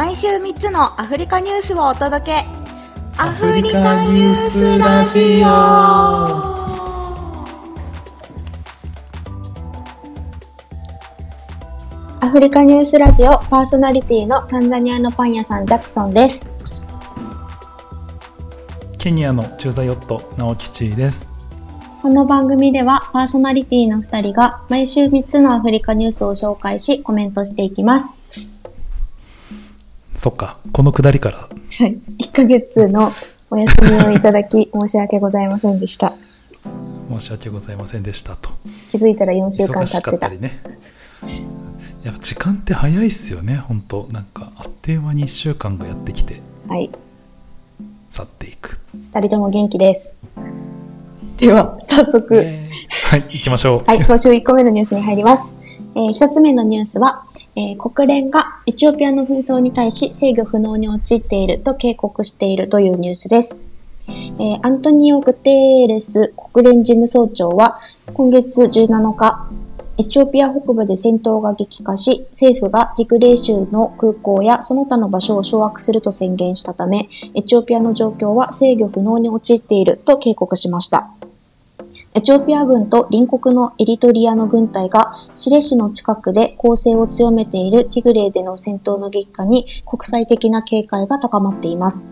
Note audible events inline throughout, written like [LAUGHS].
毎週3つのアフリカニュースをお届け。アフリカニュースラジオ。アフリカニュースラジオパーソナリティのタンザニアのパン屋さんジャクソンです。ケニアの駐在ヨット直吉です。この番組ではパーソナリティの2人が毎週3つのアフリカニュースを紹介しコメントしていきますそっか。このくだりから。はい。1ヶ月のお休みをいただき申し訳ございませんでした。申し訳ございませんでしたと。気づいたら4週間忙しか経ってたりね。やっぱ時間って早いっすよね。本当。なんかあっという間に1週間がやってきて。はい。去っていく。2人とも元気です。では早速。はい行きましょう、はい、今週1個目のニュースに入ります。えー、1つ目のニュースは、えー国連がエチオピアの紛争に対し制御不能に陥っていると警告しているというニュースです。えーアントニオ・グテーレス国連事務総長は今月17日、エチオピア北部で戦闘が激化し、政府がティグレー州の空港やその他の場所を掌握すると宣言したため、エチオピアの状況は制御不能に陥っていると警告しました。エチオピア軍と隣国のエリトリアの軍隊がシレ市の近くで攻勢を強めているティグレーでの戦闘の激化に国際的な警戒が高まっています。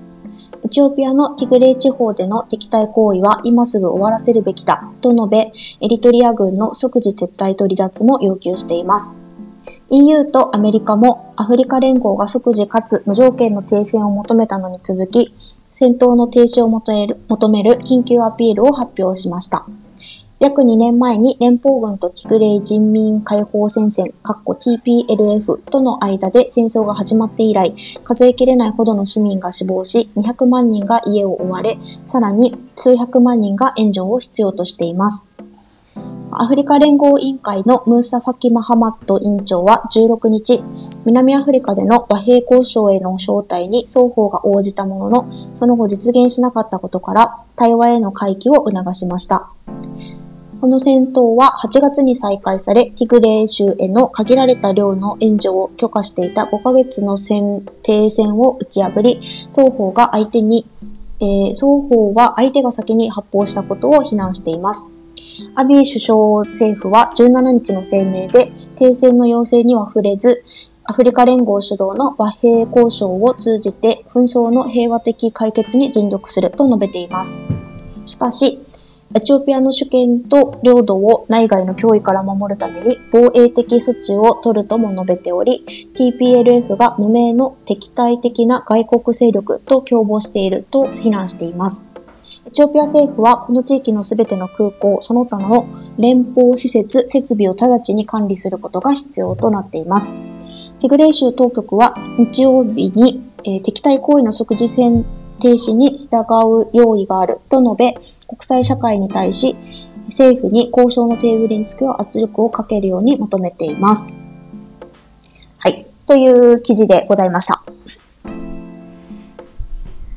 エチオピアのティグレー地方での敵対行為は今すぐ終わらせるべきだと述べ、エリトリア軍の即時撤退と離脱も要求しています。EU とアメリカもアフリカ連合が即時かつ無条件の停戦を求めたのに続き、戦闘の停止を求める緊急アピールを発表しました。約2年前に連邦軍とティグレイ人民解放戦線、TPLF との間で戦争が始まって以来、数え切れないほどの市民が死亡し、200万人が家を追われ、さらに数百万人が援助を必要としています。アフリカ連合委員会のムーサ・ファキ・マハマット委員長は16日、南アフリカでの和平交渉への招待に双方が応じたものの、その後実現しなかったことから、対話への回帰を促しました。この戦闘は8月に再開され、ティグレー州への限られた量の援助を許可していた5ヶ月の戦停戦を打ち破り、双方が相手に、えー双方は相手が先に発砲したことを非難しています。アビー首相政府は17日の声明で、停戦の要請には触れず、アフリカ連合主導の和平交渉を通じて紛争の平和的解決に尽力すると述べています。しかし、エチオピアの主権と領土を内外の脅威から守るために防衛的措置を取るとも述べており、TPLF が無名の敵対的な外国勢力と共謀していると非難しています。エチオピア政府はこの地域のすべての空港、その他の連邦施設、設備を直ちに管理することが必要となっています。ティグレー州当局は日曜日に、えー敵対行為の即時戦停止に従う用意があると述べ、国際社会に対し政府に交渉のテーブルにつく圧力をかけるように求めています。はい。という記事でございました。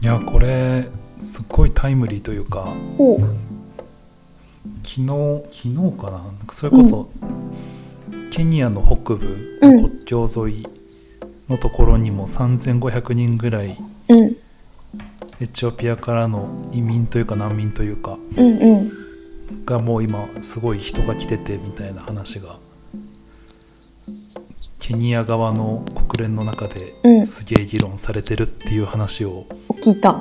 いやこれすっごいタイムリーというか。昨日昨日かな？なんかそれこそ、ケニアの北部の国境沿いのところにも3500人ぐらいうん。エチオピアからの移民というか難民というかうんうん。がもう今すごい人が来ててみたいな話がケニア側の国連の中でうんすげえ議論されてるっていう話を聞いた。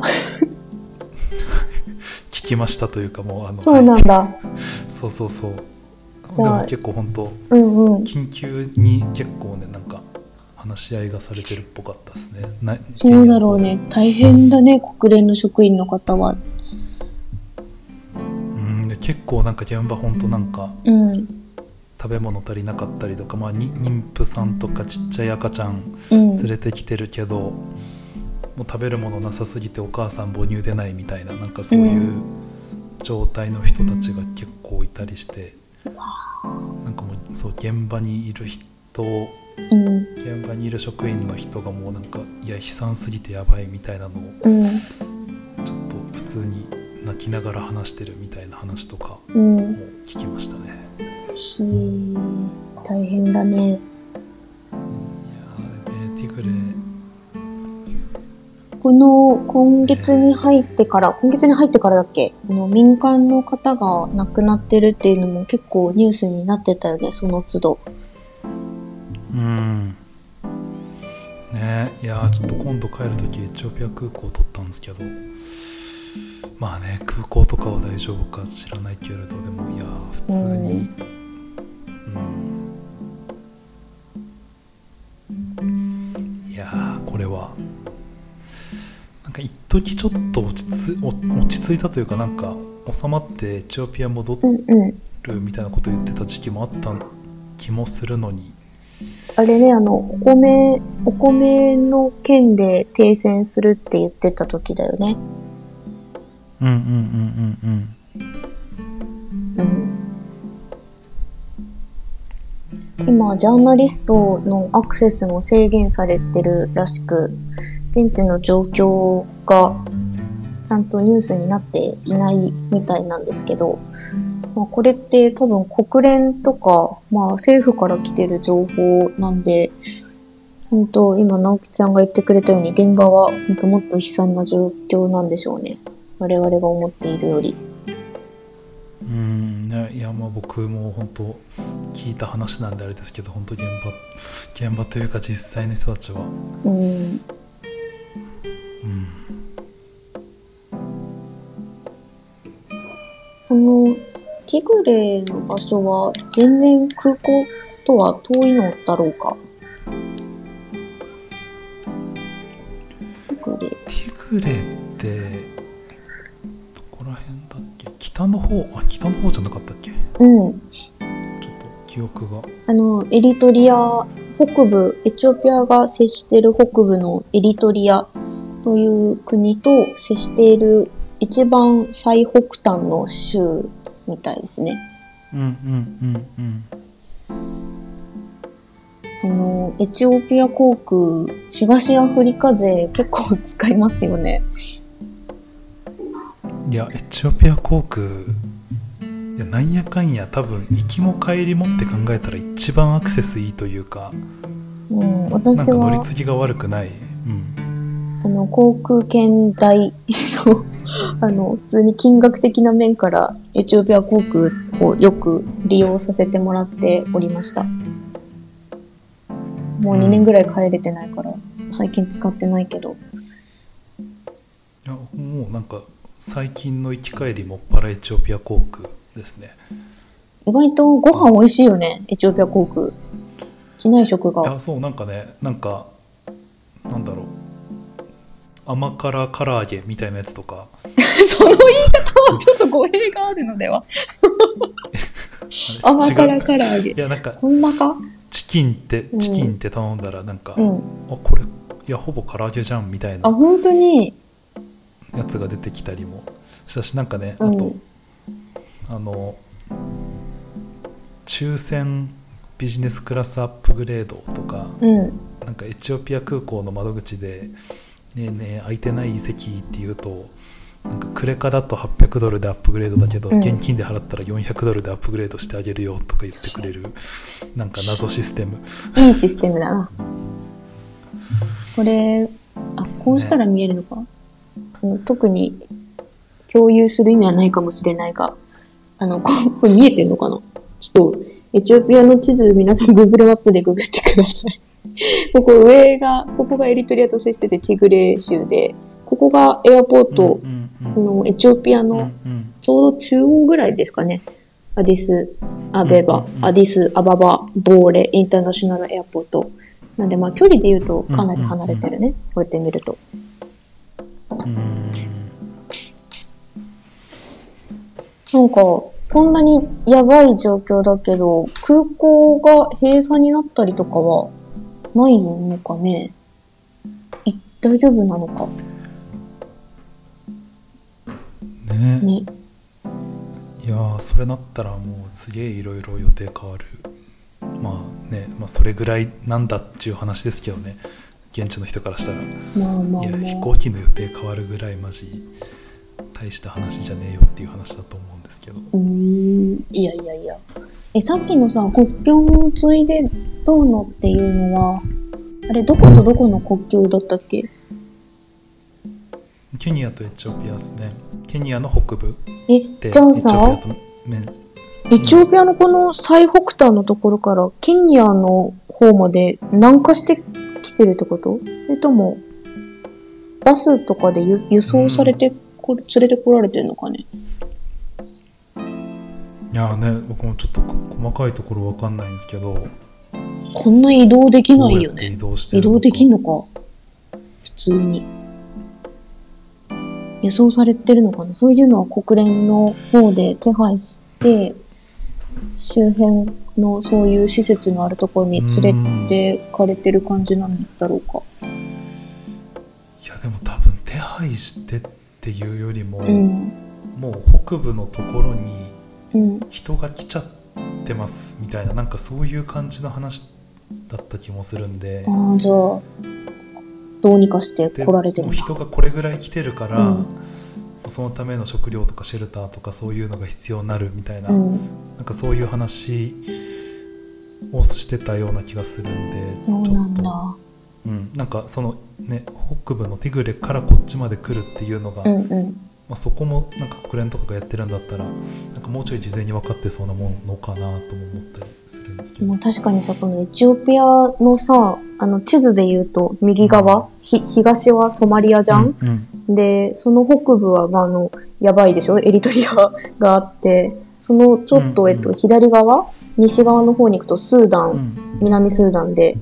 聞きましたというかもうあのそうなんだ。そうそうそうでも結構本当うんうん。緊急に結構ねなんか話し合いがされてるっぽかったですねなそうだろうね。大変だね、国連の職員の方は。うんで結構なんか現場本当なんかうん。食べ物足りなかったりとか、まあ、に妊婦さんとかちっちゃい赤ちゃんうん。連れてきてるけど、もう食べるものなさすぎてお母さん母乳出ないみたいななんかそういう状態の人たちが結構いたりして、なんかもうそう現場にいる人うん。現場にいる職員の人がもうなんかいや悲惨すぎてやばいみたいなのをうん。ちょっと普通に泣きながら話してるみたいな話とかうん。も聞きましたね。ひー大変だね。この今月に入ってから、今月に入ってからだっけ？あの民間の方が亡くなってるっていうのも結構ニュースになってたよね、その都度。うん。ねいやーちょっと今度帰る時エチオピア空港取ったんですけど。まあね空港とかは大丈夫か知らないけれどでもいやー普通に。うん。いやーこれはなんか一時ちょっと落ち着お落ち着いたというかなんか収まってエチオピア戻。るみたいなこと言ってた時期もあった気もするのにあれね、あの、お米、お米の件で停戦するって言ってた時だよね。うんうんうんうんうん今、ジャーナリストのアクセスも制限されてるらしく、現地の状況がちゃんとニュースになっていないみたいなんですけど、まあ、これって多分国連とか、まあ政府から来てる情報なんで、本当今直樹ちゃんが言ってくれたように現場は本当もっと悲惨な状況なんでしょうね。我々が思っているより。うんね、いやまあ僕も本当聞いた話なんであれですけど本当現場現場というか実際の人たちは、うん。うん、このティグレの場所は全然空港とは遠いのだろうか？ティグレ。ティグレって北の方あ北の方じゃなかったっけ？ちょうん。っと記憶があの、エリトリア北部、エチオピアが接している北部のエリトリアという国と接している一番最北端の州みたいですね。うんうんうんうんあの、エチオピア航空、東アフリカ勢結構使いますよね。いやエチオピア航空いやなんやかんや多分行きも帰りもって考えたら一番アクセスいいというかうん、なん私か乗りは、継ぎが悪くない、うん、あの、航空券代の、[LAUGHS] あの、普通に金額的な面から、エチオピア航空をよく利用させてもらっておりました。もう2年ぐらい帰れてないから、最近使ってないけど。いやもうなんか最近の行き帰りもっぱらエチオピア航空ですね意外とご飯美味しいよね、エチオピア航空。機内食いが。やそうなんかねなんかなんだろう甘辛唐揚げみたいなやつとか [LAUGHS] その言い方はちょっと語弊があるのでは [LAUGHS] 甘辛唐揚げい。やなんかほんまか？チキンってうんチキンって頼んだらなんか、うん。あこれいやほぼ唐揚げじゃんみたいあ、な本当に。やつが出てきたりもしたしなんかねあと、うん。あの抽選ビジネスクラスアップグレードとかうん。なんかエチオピア空港の窓口で「ねえねえ空いてない席」って言うとなんかクレカだと800ドルでアップグレードだけど、うん現金で払ったら400ドルでアップグレードしてあげるよとか言ってくれるなんか謎システムいいシステムだな。これ、あ、こうしたら見えるのか、あの特に共有する意味はないかもしれないが、あの、こ [LAUGHS] これ見えてんのかな？ちょっと、エチオピアの地図皆さん Google マップでググってください。[LAUGHS] ここ上が、ここがエリトリアと接しててティグレ州で、ここがエアポート、うんあのエチオピアのちょうど中央ぐらいですかね。アディス、アベバ、アディス、アババ、ボーレ、インターナショナルエアポート。なんで、まあ、距離で言うとかなり離れてるね。こうやって見ると。うん。なんか、こんなにやばい状況だけど、空港が閉鎖になったりとかはないのかね？い大丈夫なのか？ね。ね。いやーそれなったらもうすげえいろいろ予定変わる。まあね、まあ、それぐらいなんだっていう話ですけどね現地の人からしたら、まあまあいや飛ま行機の予定変わるぐらいマジ大した話じゃねえよっていう話だと思うんですけどあ。うーん。いやいやいや。え、さっきのさ、国境を継いでどうのっていうのは、あれ、どことどこの国境だったっけ？ケニアとエチオピアですねケニアの北部え、でじゃあエチオピアさ、エチオピアのこの最北端のところからケニアの方まで南下してきてるってこと？それとも、バスとかで輸輸送されてこれ、連れてこられてるのかね？いやーね僕もちょっとこ細かいところわかんないんですけど。こんな移動できどないよね。移。動してる移動できんののか？普通に。輸送されてるのかな？そういうのは国連の方で手配して、周辺のそういう施設のあるところに連れてかれてる感じなんだろうか。いやでも多分手配してっていうよりも、うん。もう北部のところにうん。人が来ちゃってますみたいななんかそういう感じの話だった気もするんでああ、じゃあ、どうにかしてで来られてる人がこれぐらい来てるから、うんそのための食料とかシェルターとかそういうのが必要になるみたいな、うん。なんかそういう話をしてたような気がするんでそうなんだ。ちょっと、うん、なんかそのね北部のティグレからこっちまで来るっていうのが、うんうん。まあ、そこもなんか国連とかがやってるんだったらなんかもうちょい事前に分かってそうなものかなとも思ったりするんですけど。確かにさ、このエチオピアのさ、あの地図で言うと右側、ひ東はソマリアじゃん、うんうん。で、その北部は、まあ、あの、やばいでしょ？エリトリアがあって、そのちょっと、うんうん。えっと、左側西側の方に行くとスーダン、うん南スーダンで、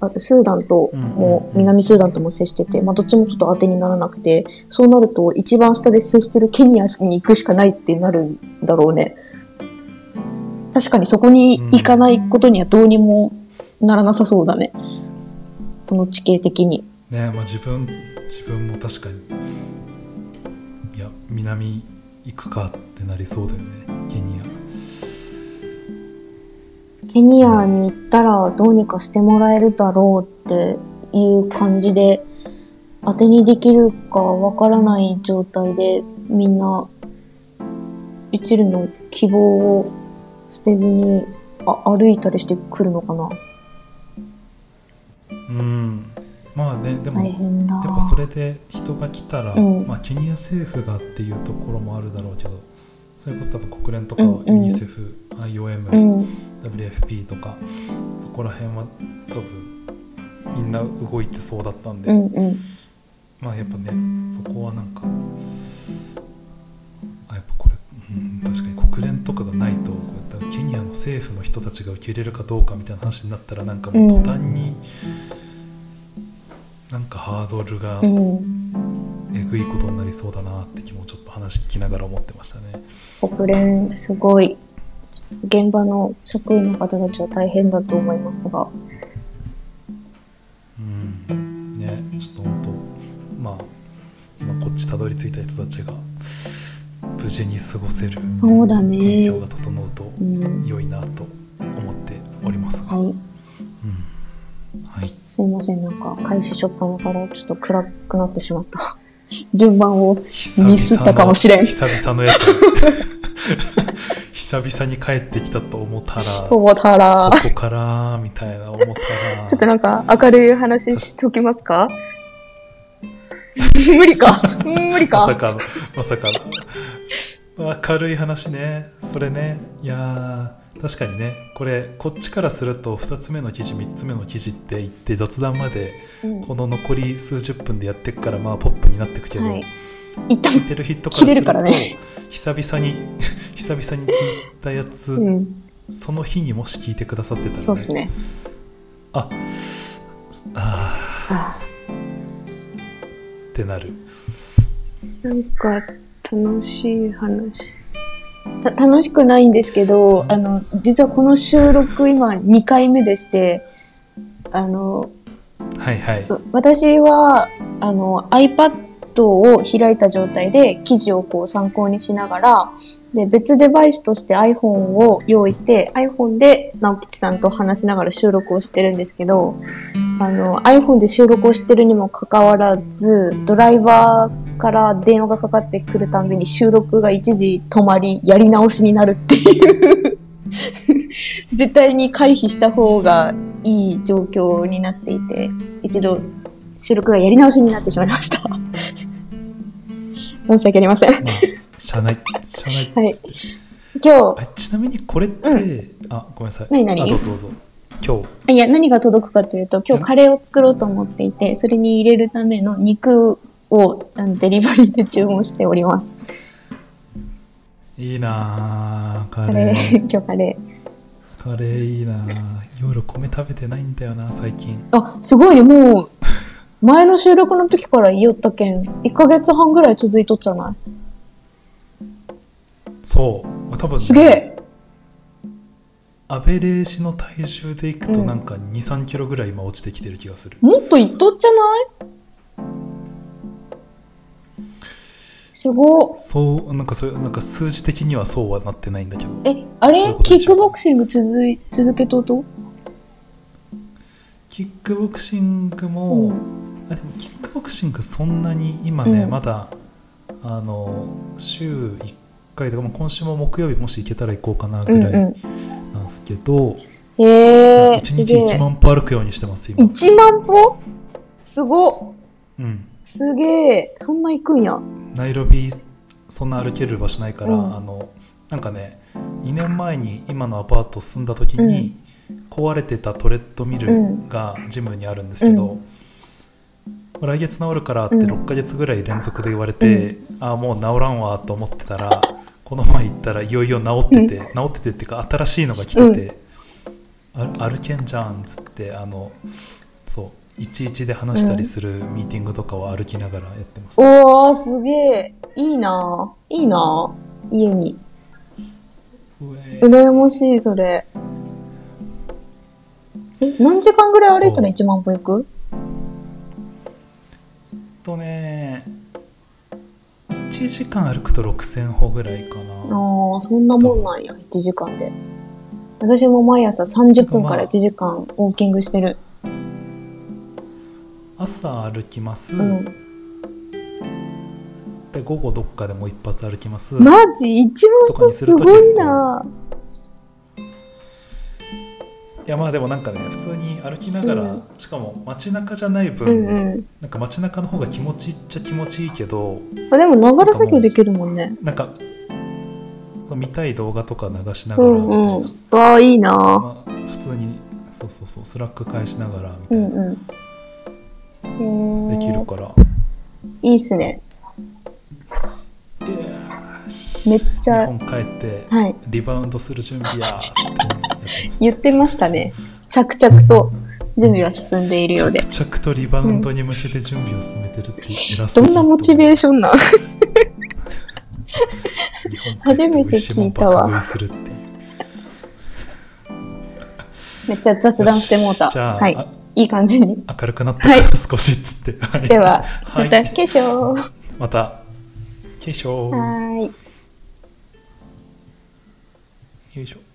あスーダンとうんも、南スーダンとも接してて、まあ、どっちもちょっと当てにならなくて、そうなると一番下で接してるケニアに行くしかないってなるんだろうね。確かにそこに行かないことにはどうにもならなさそうだね。この地形的に。ねまあ、自分自分も確かにいや南行くかってなりそうだよねケニケニアに行ったらどうにかしてもらえるだろうっていう感じで当てにできるかわからない状態でみんな一縷の希望を捨てずにあ歩いたりしてくるのかな？アうんまあねでも。やっぱそれで人が来たら、うんまあ、ケニア政府がっていうところもあるだろうけどそれこそ多分国連とかユニセフ、IOM、うん、WFP とかそこら辺は多分みんな動いてそうだったんで。まあやっぱねそこはなんかあやっぱこれ、うん、確かに国連とかがないとこうやってケニアの政府の人たちが受け入れるかどうかみたいな話になったらなんかもう途端に、なんかハードルがうん、えぐいことになりそうだなって気もちょっと話聞きながら思ってましたね。国連すごい現場の職員の方たちは大変だと思いますがうん、ねちょっと本当まあ今こっちたどり着いた人たちが無事に過ごせるそうだね環境が整うと良いなと思っておりますが、はいうんはい、すいませんなんか開始初っ端からちょっと暗くなってしまった順番をミスったかもしれん。久々のやつ。久々に帰ってきたと思ったら。思ったら。そこからみたいな思ったら。ちょっとなんか明るい話しときますか？[LAUGHS] 無理か。無理か。まさかの。まさかの。明るい話ね。それね。いやー確かにね。これこっちからすると2つ目の記事3つ目の記事って言って雑談までうん。この残り数十分でやってくからまあポップになってくけど、はい。一旦聞いてる人からするとるからね。久々に [LAUGHS] 久々に聞いたやつ、うん。その日にもし聞いてくださってたらね。そうですね。あああー。ってなる。なんか楽しい話。た楽しくないんですけどあの実はこの収録今2回目でしてあのはいはい。私はあの iPad を開いた状態で記事をこう参考にしながらで別デバイスとして iPhone を用意して iPhone で直吉さんと話しながら収録をしてるんですけどあの iPhone で収録をしてるにもかかわらずドライバーから電話がかかってくるたびに収録が一時止まりやり直しになるっていう [LAUGHS] 絶対に回避した方がいい状況になっていて一度収録がやり直しになってしまいました。申し訳ありません。まあしゃあないしゃあない、はい。今あちなみにこれって、うあごめんなさい。何何？あどうぞどうぞ。今日。日、いや、何が届くかというと、今日カレーを作ろうと思っていて、それに入れるための肉をデリバリーで注文しております。いいなあカカレー [LAUGHS] 今日カレカレーいいなあ夜米食べてないんだよな最近。ー。あ、すごいね、もう、[LAUGHS] 前の収録の時から言いよったけん、1ヶ月半ぐらい続いとっちゃない？そう。多分ね。すげえ。アベレージの体重でいくとうんなん。か2 3キロぐらい今落ちてきてる気がする、もっといっとっちゃない？すごっ。そうなんかそういうなんか数字的にはそうはなってないんだけど。え、あれ？キックボクシング続い続けとうとキックボクシングも、うん。あでもキックボクシングそんなに今ね、うん。まだあの週1回とかまあ今週も木曜日もし行けたら行こうかなぐらいうんうん。なんですけど、へえー、1日すげえ。1万歩歩くようにしてます今、1万歩？すごっ。うん、すげえ。そんな行くんや。ナイロビそんな歩ける場所ないから、うん。あのなんかね2年前に今のアパート住んだ時に、壊れてたトレッドミルがジムにあるんですけど、う来月治るからってうん6ヶ月ぐらい連続で言われて、ああもう治らんわと思ってたらこの前行ったらいよいよ治ってて、治っててっていうか新しいのが来てて、あ歩けんじゃんっつってあのそう11で話したりするミーティングとかを歩きながらやってます、おー、すげえ。いいなぁ。いいなぁ。家に。羨ましい、それ。え、何時間ぐらい歩いたら1万歩行く？とね1時間歩くと6000歩ぐらいかなああ、そんなもんなんや、1時間で。私も毎朝30分から1時間ウォーキングしてる。朝歩きます、うん。で午後どっかでもう一発歩きます、マジ ?1 万歩すごいなぁ。いやまあでもなんかね普通に歩きながら、うんしかも街中じゃない分、うんうん。なんか街中の方が気持ちいいっちゃ気持ちいいけどあ、でも、ながら作業できるもんね。なんかそう見たい動画とか流しながら、うんうん。わあ、いいなぁ。まあ、普通にそうそうそうスラック返しながらみたいな、うんうん。できるから、いいっすね。めっちゃ、日本帰ってはい。リバウンドする準備やーってやってます言ってましたね。着々と準備は進んでいるようで。着々とリバウンドに向けて準備を進めてるって偉すぎるどんなモチベーシションな初めて聞いたわめっちゃ雑談してもうた。はいあ。いい感じに。明るくなったから少しっつって、はいでは、はいまた、化粧。はまた化粧ーい。よいしょ。